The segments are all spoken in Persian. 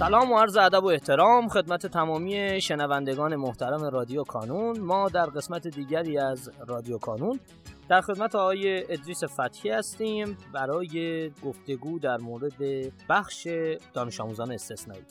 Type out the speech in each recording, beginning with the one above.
سلام و عرض ادب و احترام خدمت تمامی شنوندگان محترم رادیو کانون. ما در قسمت دیگری از رادیو کانون در خدمت آقای ادریس فتحی هستیم برای گفتگو در مورد بخش دانش آموزان استثنایی.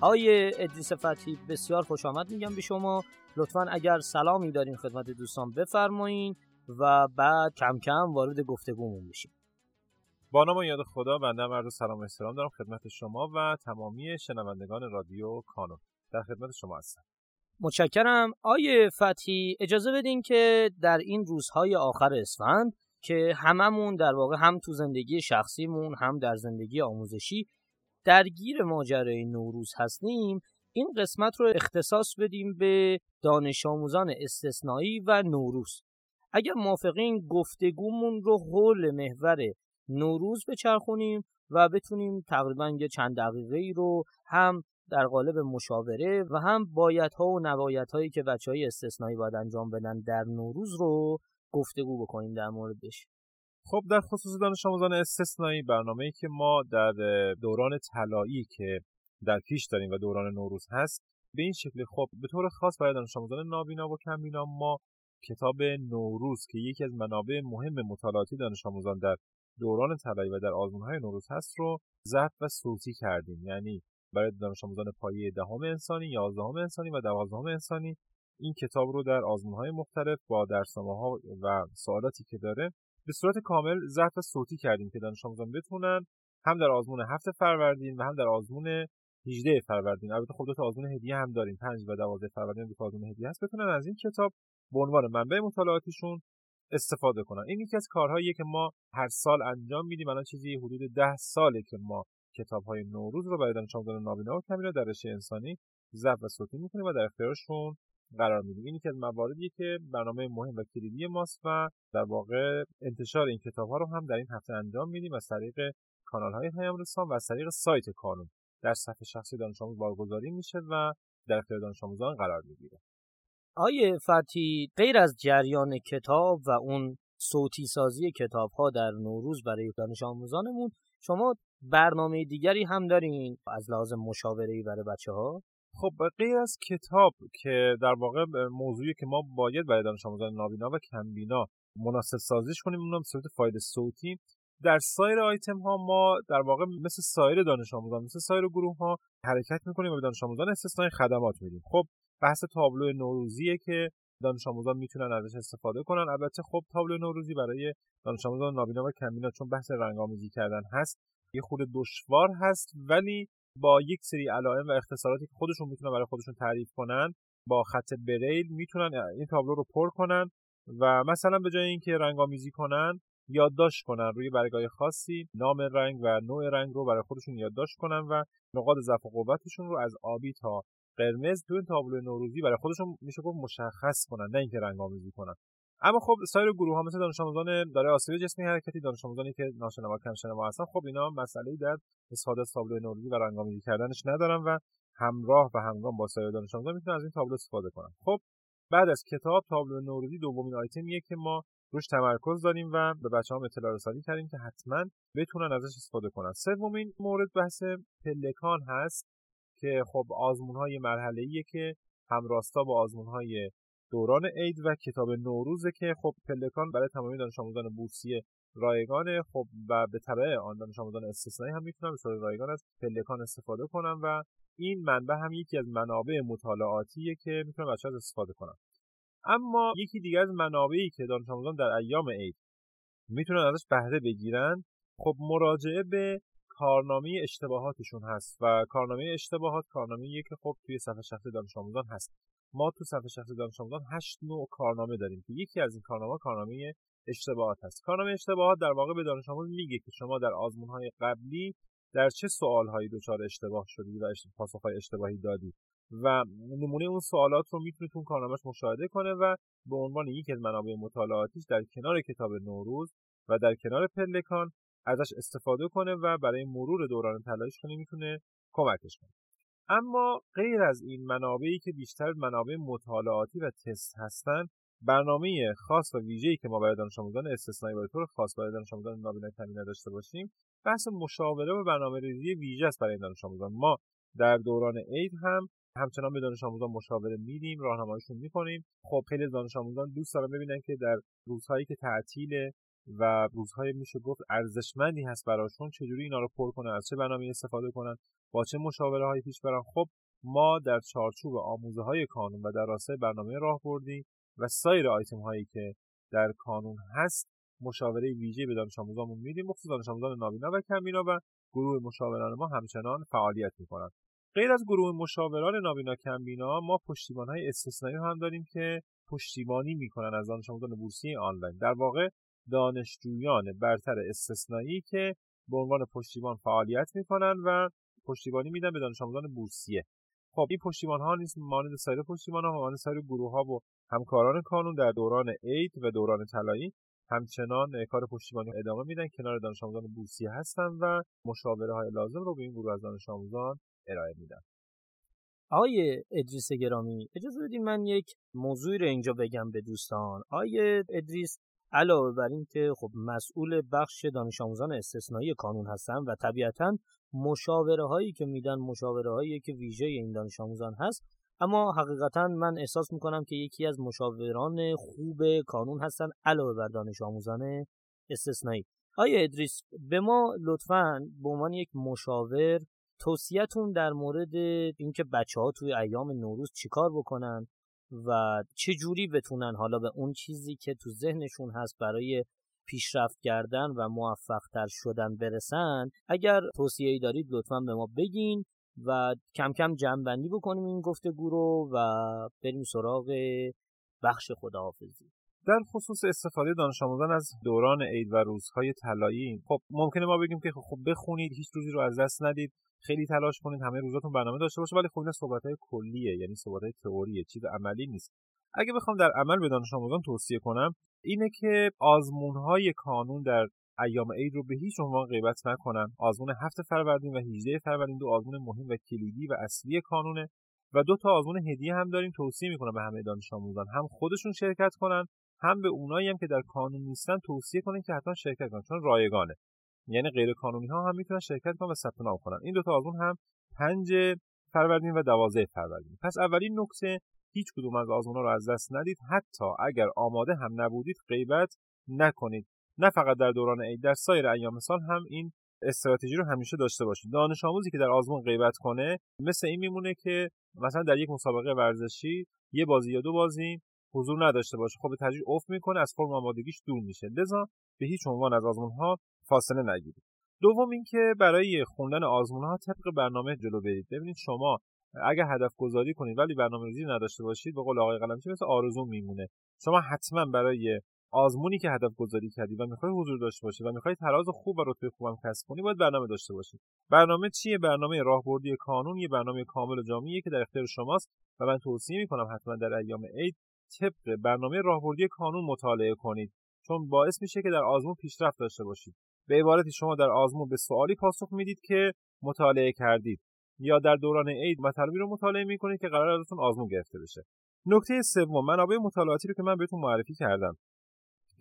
آقای ادریس فتحی بسیار خوش آمد میگم به شما. لطفا اگر سلامی دارین خدمت دوستان بفرمایین و بعد کم کم وارد گفتگومون میشیم. با نام و یاد خدا بنده مرد سلام و احترام دارم خدمت شما و تمامی شنوندگان رادیو کانون. در خدمت شما هستم. متشکرم. آیه فتحی اجازه بدین که در این روزهای آخر اسفند که هممون در واقع هم تو زندگی شخصیمون هم در زندگی آموزشی درگیر ماجرای نوروز هستیم این قسمت رو اختصاص بدیم به دانش آموزان استثنایی و نوروز. اگر موافقین گفتگومون رو حول محور نوروز بچرخونیم و بتونیم تقریبا یه چند دقیقه ای رو هم در قالب مشاوره و هم بایدها و نبایدهایی که بچه های استثنایی باید انجام بدن در نوروز رو گفتگو بکنیم در موردش. خب در خصوص دانش آموزان استثنایی برنامه ای که ما در دوران طلایی که در پیش داریم و دوران نوروز هست به این شکل خب به طور خاص برای دانش آموزان نابینا و کمبینا ما کتاب نوروز که یکی از منابع مهم مطالعاتی دانش آموزان در دوران طلایی و در های نوروز هست رو ضبط و صوتی کردیم. یعنی برای دانش آموزان پایه دهم انسانی، یازدهم انسانی و دوازدهم انسانی این کتاب رو در های مختلف با درسنامه ها و سوالاتی که داره به صورت کامل ضبط و صوتی کردیم که دانش آموزان بتونن هم در آزمون هفت فروردین و هم در آزمون 18 فروردین البته خب دو تا آزمون هدیه هم داریم 5 و 12 فروردین دو آزمون هدیه هست بتونن از این کتاب به عنوان منبع مطالعاتیشون استفاده کنن. این یکی از کارهاییه که ما هر سال انجام میدیم. الان چیزی حدود ده ساله که ما کتاب های نوروز رو برای دانش آموزان نابینا و کمینا در رشته انسانی ضبط و صوتی می‌کنیم و در اختیارشون قرار میدیم. این یکی از مواردیه که برنامه مهم و کلیدی ماست و در واقع انتشار این کتاب ها رو هم در این هفته انجام میدیم از طریق کانال های پیام رسان و از طریق سایت کانون. در صفحه شخصی دانش آموز بارگذاری میشه و در اختیار دانش آموزان قرار می‌گیره. آیه فتی غیر از جریان کتاب و اون صوتی سازی کتاب ها در نوروز برای دانش آموزانمون شما برنامه دیگری هم دارین از لحاظ مشاوره برای بچه ها؟ خب غیر از کتاب که در واقع موضوعی که ما باید برای دانش آموزان نابینا و کمبینا مناسب سازیش کنیم اونم صورت فایل صوتی در سایر آیتم ها ما در واقع مثل سایر دانش آموزان مثل سایر گروه ها حرکت می‌کنیم و به دانش آموزان استثنای خدمات میدیم خب بحث تابلو نوروزیه که دانش آموزان می‌تونن ازش استفاده کنن. البته خب تابلو نوروزی برای دانش آموزان نابینا و کمینا چون بحث رنگ‌آمیزی کردن هست یه خود دشوار هست ولی با یک سری علائم و اختصاراتی که خودشون می‌تونن برای خودشون تعریف کنن با خط بریل می‌تونن این تابلو رو پر کنن و مثلا به جای اینکه رنگ‌آمیزی کنن یادداشت کنن. روی برگای خاصی نام رنگ و نوع رنگ رو برای خودشون یادداشت کنن و نقاط ضعف و قوتشون رو از آبی تا قرمز تو این تابلو نوروزی برای خودشون میشه گفت مشخص کنن نه اینکه رنگ آمیزی کنن. اما خب سایر گروه ها مثل دانش آموزان دارای آسیب جسمی حرکتی دانش آموزانی که ناشنوا کم شنوا هستن خب اینا مسئله در از تابلو نوروزی و رنگ آمیزی کردنش ندارن و همراه و همگام با سایر دانش آموزان می‌تونن از این تابلو استفاده کنن. خب بعد از کتاب تابلو نوروزی دومین آیتمیه که ما روش تمرکز داریم و به بچه هم اطلاع رسانی کردیم که حتما بتونن ازش استفاده کنن. سومین مورد بحث پلکان هست. که خب آزمون های مرحله ایه که همراستا با آزمون های دوران عید و کتاب نوروزه که خب پلکان برای تمامی دانش آموزان بورسیه رایگانه. خب و به تبع آن دانش آموزان استثنایی هم می‌تونن به رایگان از پلکان استفاده کنن و این منبع هم یکی از منابع مطالعاتیه که می‌تونن بچه‌ها استفاده کنن اما یکی دیگه از منابعی که دانش آموزان در ایام عید می‌تونن ازش بهره بگیرن خب مراجعه به کارنامه اشتباهاتشون هست و کارنامه اشتباهات کارنامه که خب توی صفحه شخصی دانش آموزان هست. ما تو صفحه شخصی دانش آموزان هشت نوع کارنامه داریم که یکی از این کارنامه کارنامه اشتباهات هست. کارنامه اشتباهات در واقع به دانش آموز میگه که شما در آزمون های قبلی در چه سوال هایی دچار اشتباه شدی و پاسخ های اشتباهی دادی و نمونه اون سوالات رو می‌تونه تو کارنامهش مشاهده کنه و به عنوان یکی از منابع مطالعاتیش در کنار کتاب نوروز و در کنار پلکان ازش استفاده کنه و برای مرور دوران طلاییش کنه می‌تونه کمکش کنه. اما غیر از این منابعی که بیشتر منابع مطالعاتی و تست هستن برنامه خاص و ویژه‌ای که ما برای دانش آموزان استثنایی به طور خاص برای دانش آموزان نابینا کمی نداشته باشیم بحث مشاوره و برنامه ریزی ویژه است برای دانش آموزان. ما در دوران عید هم همچنان به دانش آموزان مشاوره میدیم راهنماییشون می‌کنیم. خب خیلی دانش آموزان دوست دارن ببینن که در روزهایی که تعطیل و روزهای میشه گفت ارزشمندی هست براشون چجوری اینا رو پر کنن از چه برنامه استفاده کنن با چه مشاوره هایی پیش برن. خب ما در چارچوب آموزه های کانون و در راستای برنامه راهبردی و سایر آیتم هایی که در کانون هست مشاوره ویژه به دانش آموزانمون میدیم. مخصوص دانش آموزان نابینا و کمبینا و گروه مشاوران ما همچنان فعالیت می‌کنند غیر از گروه مشاوران نابینا کمبینا ما پشتیبان های استثنایی هم داریم که پشتیبانی می‌کنن از دانش آموزان بورسی آنلاین. در واقع دانشجویان برتر استثنایی که به عنوان پشتیبان فعالیت می‌کنن و پشتیبانی میدن به دانش آموزان بورسیه. خب این پشتیبان ها نیست مانند سایر پشتیبان ها مانند سایر گروه ها و همکاران کانون در دوران عید و دوران طلایی همچنان کار پشتیبانی ادامه میدن کنار دانش آموزان بورسیه هستن و مشاوره های لازم رو به این گروه از دانش آموزان ارائه میدن. آقای ادریس گرامی اجازه بدید من یک موضوعی رو اینجا بگم به دوستان. آقای ادریس علاوه بر این که خب مسئول بخش دانش آموزان استثنایی کانون هستن و طبیعتا مشاوره هایی که میدن مشاوره هایی که ویژه این دانش آموزان هست اما حقیقتا من احساس می‌کنم که یکی از مشاوران خوب کانون هستن علاوه بر دانش آموزان استثنایی. آیا ادریس به ما لطفا به عنوان یک مشاور توصیهتون در مورد اینکه بچه ها توی ایام نوروز چیکار بکنن؟ و چه جوری بتونن حالا به اون چیزی که تو ذهنشون هست برای پیشرفت کردن و موفق تر شدن برسن؟ اگر توصیه دارید لطفا به ما بگین و کم کم جمعبندی بکنیم این گفتگو رو و بریم سراغ بخش خداحافظی. در خصوص استفاده دانش آموزان از دوران عید و روزهای طلایی خب ممکنه ما بگیم که خب بخونید هیچ روزی رو از دست ندید. خیلی تلاش کنید همه روزاتون برنامه داشته باشه ولی خب این صحبت های کلیه یعنی صحبت های تئوریه چیز عملی نیست. اگه بخوام در عمل به دانش آموزان توصیه کنم اینه که آزمون های کانون در ایام عید رو به هیچ عنوان غیبت نکنن. آزمون هفت فروردین و 18 فروردین دو آزمون مهم و کلیدی و اصلی کانونه. و دو تا آزمون هدیه هم داریم توصیه می‌کنم به همه دانش آموزان. هم خودشون شرکت کنن هم به اونایی هم که در کانون نیستن توصیه کنن که حتما شرکت کنن چون رایگانه. یعنی غیر کانونی ها هم می‌تونن شرکت کنن و ثبت نام کنن. این دو تا آزمون هم 5 فروردین و 12 فروردین. پس اولین نکته هیچ کدوم از آزمون ها رو از دست ندید. حتی اگر آماده هم نبودید غیبت نکنید. نه فقط در دوران عید در سایر ایام سال هم این استراتژی رو همیشه داشته باشید. دانش آموزی که در آزمون غیبت کنه مثل این میمونه که مثلا در یک مسابقه ورزشی یه بازی یا دو بازی حضور نداشته باشه. خب به تدریج افت می‌کنه از فرم آمادگیش دور میشه. لذا به هیچ عنوان از آزمون ها فاصله نگیرید. دوم اینکه برای خوندن آزمون ها طبق برنامه جلو برید. ببینید شما اگر هدف گذاری کنید ولی برنامه ریزی نداشته باشید به قول آقای قلمچی مثل آرزو میمونه. شما حتما برای آزمونی که هدف گذاری کردی و می‌خوای حضور داشته باشی و می‌خوای تراز خوب و رتبه خوبم کسب کنی باید برنامه داشته باشی برنامه چیه؟ برنامه راهبردی کانون یه برنامه کامل و جامعیه که در اختیار شماست و من توصیه می‌کنم حتما در ایام عید طبق برنامه راهبردی کانون مطالعه کنید چون باعث میشه که در آزمون پیشرفت داشته باشید. به عبارتی شما در آزمون به سوالی پاسخ می‌دید که مطالعه کردید یا در دوران عید مطالبی رو مطالعه می‌کنید که قرار ازتون آزمون گرفته بشه. نکته سوم منابع مطالعاتی رو که من بهتون معرفی کردم.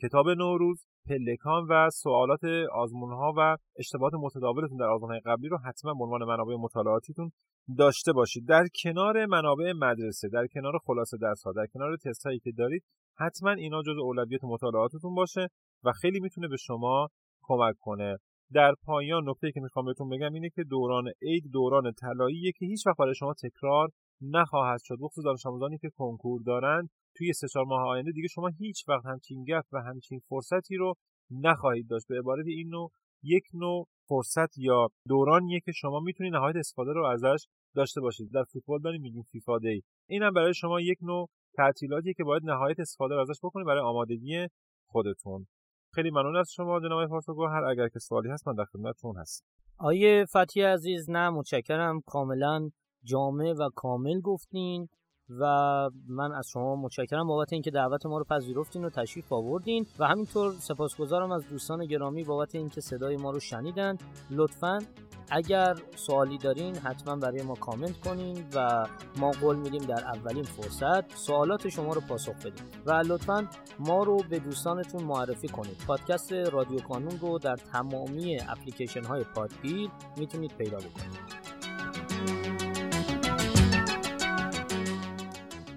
کتاب نوروز پلکان و سوالات آزمون ها و اشتباهات متداولتون در آزمون های قبلی رو حتما به عنوان منابع مطالعاتیتون داشته باشید. در کنار منابع مدرسه در کنار خلاصه درس ها در کنار تست هایی که دارید حتما اینا جز اولویت مطالعاتتون باشه و خیلی می‌تونه به شما کمک کنه. در پایان نکته که می‌خوام بهتون بگم اینه که دوران عید دوران طلاییه که هیچ وقت برای شما تکرار نخواهد شد. بخصوص دانش آموزانی که کنکور دارن توی سه چهار ماه آینده دیگه شما هیچ وقت همچین گپ و همچین فرصتی رو نخواهید داشت. به عبارت این نوع یک نوع فرصت یا دورانیه که شما می‌تونید نهایت استفاده رو ازش داشته باشید. در فوتبال داریم میگیم فیفا دی اینم برای شما یک نوع تعطیلاتیه که باید نهایت استفاده رو ازش بکنید برای آمادگی خودتون. خیلی ممنون از شما جناب هر اگر که سوالی هست من در خدمتتون هستم. آیه فتی عزیز نه متشکرم. کاملا جامع و کامل گفتین. و من از شما متشکرم بابت اینکه دعوت ما رو پذیرفتین و تشریف آوردین و همینطور سپاسگزارم از دوستان گرامی بابت اینکه صدای ما رو شنیدن. لطفا اگر سوالی دارین حتما برای ما کامنت کنین و ما قول میدیم در اولین فرصت سوالات شما رو پاسخ بدیم. و لطفا ما رو به دوستانتون معرفی کنید. پادکست رادیو کانون رو در تمامی اپلیکیشن های پادگیر می‌تونید پیدا بکنید.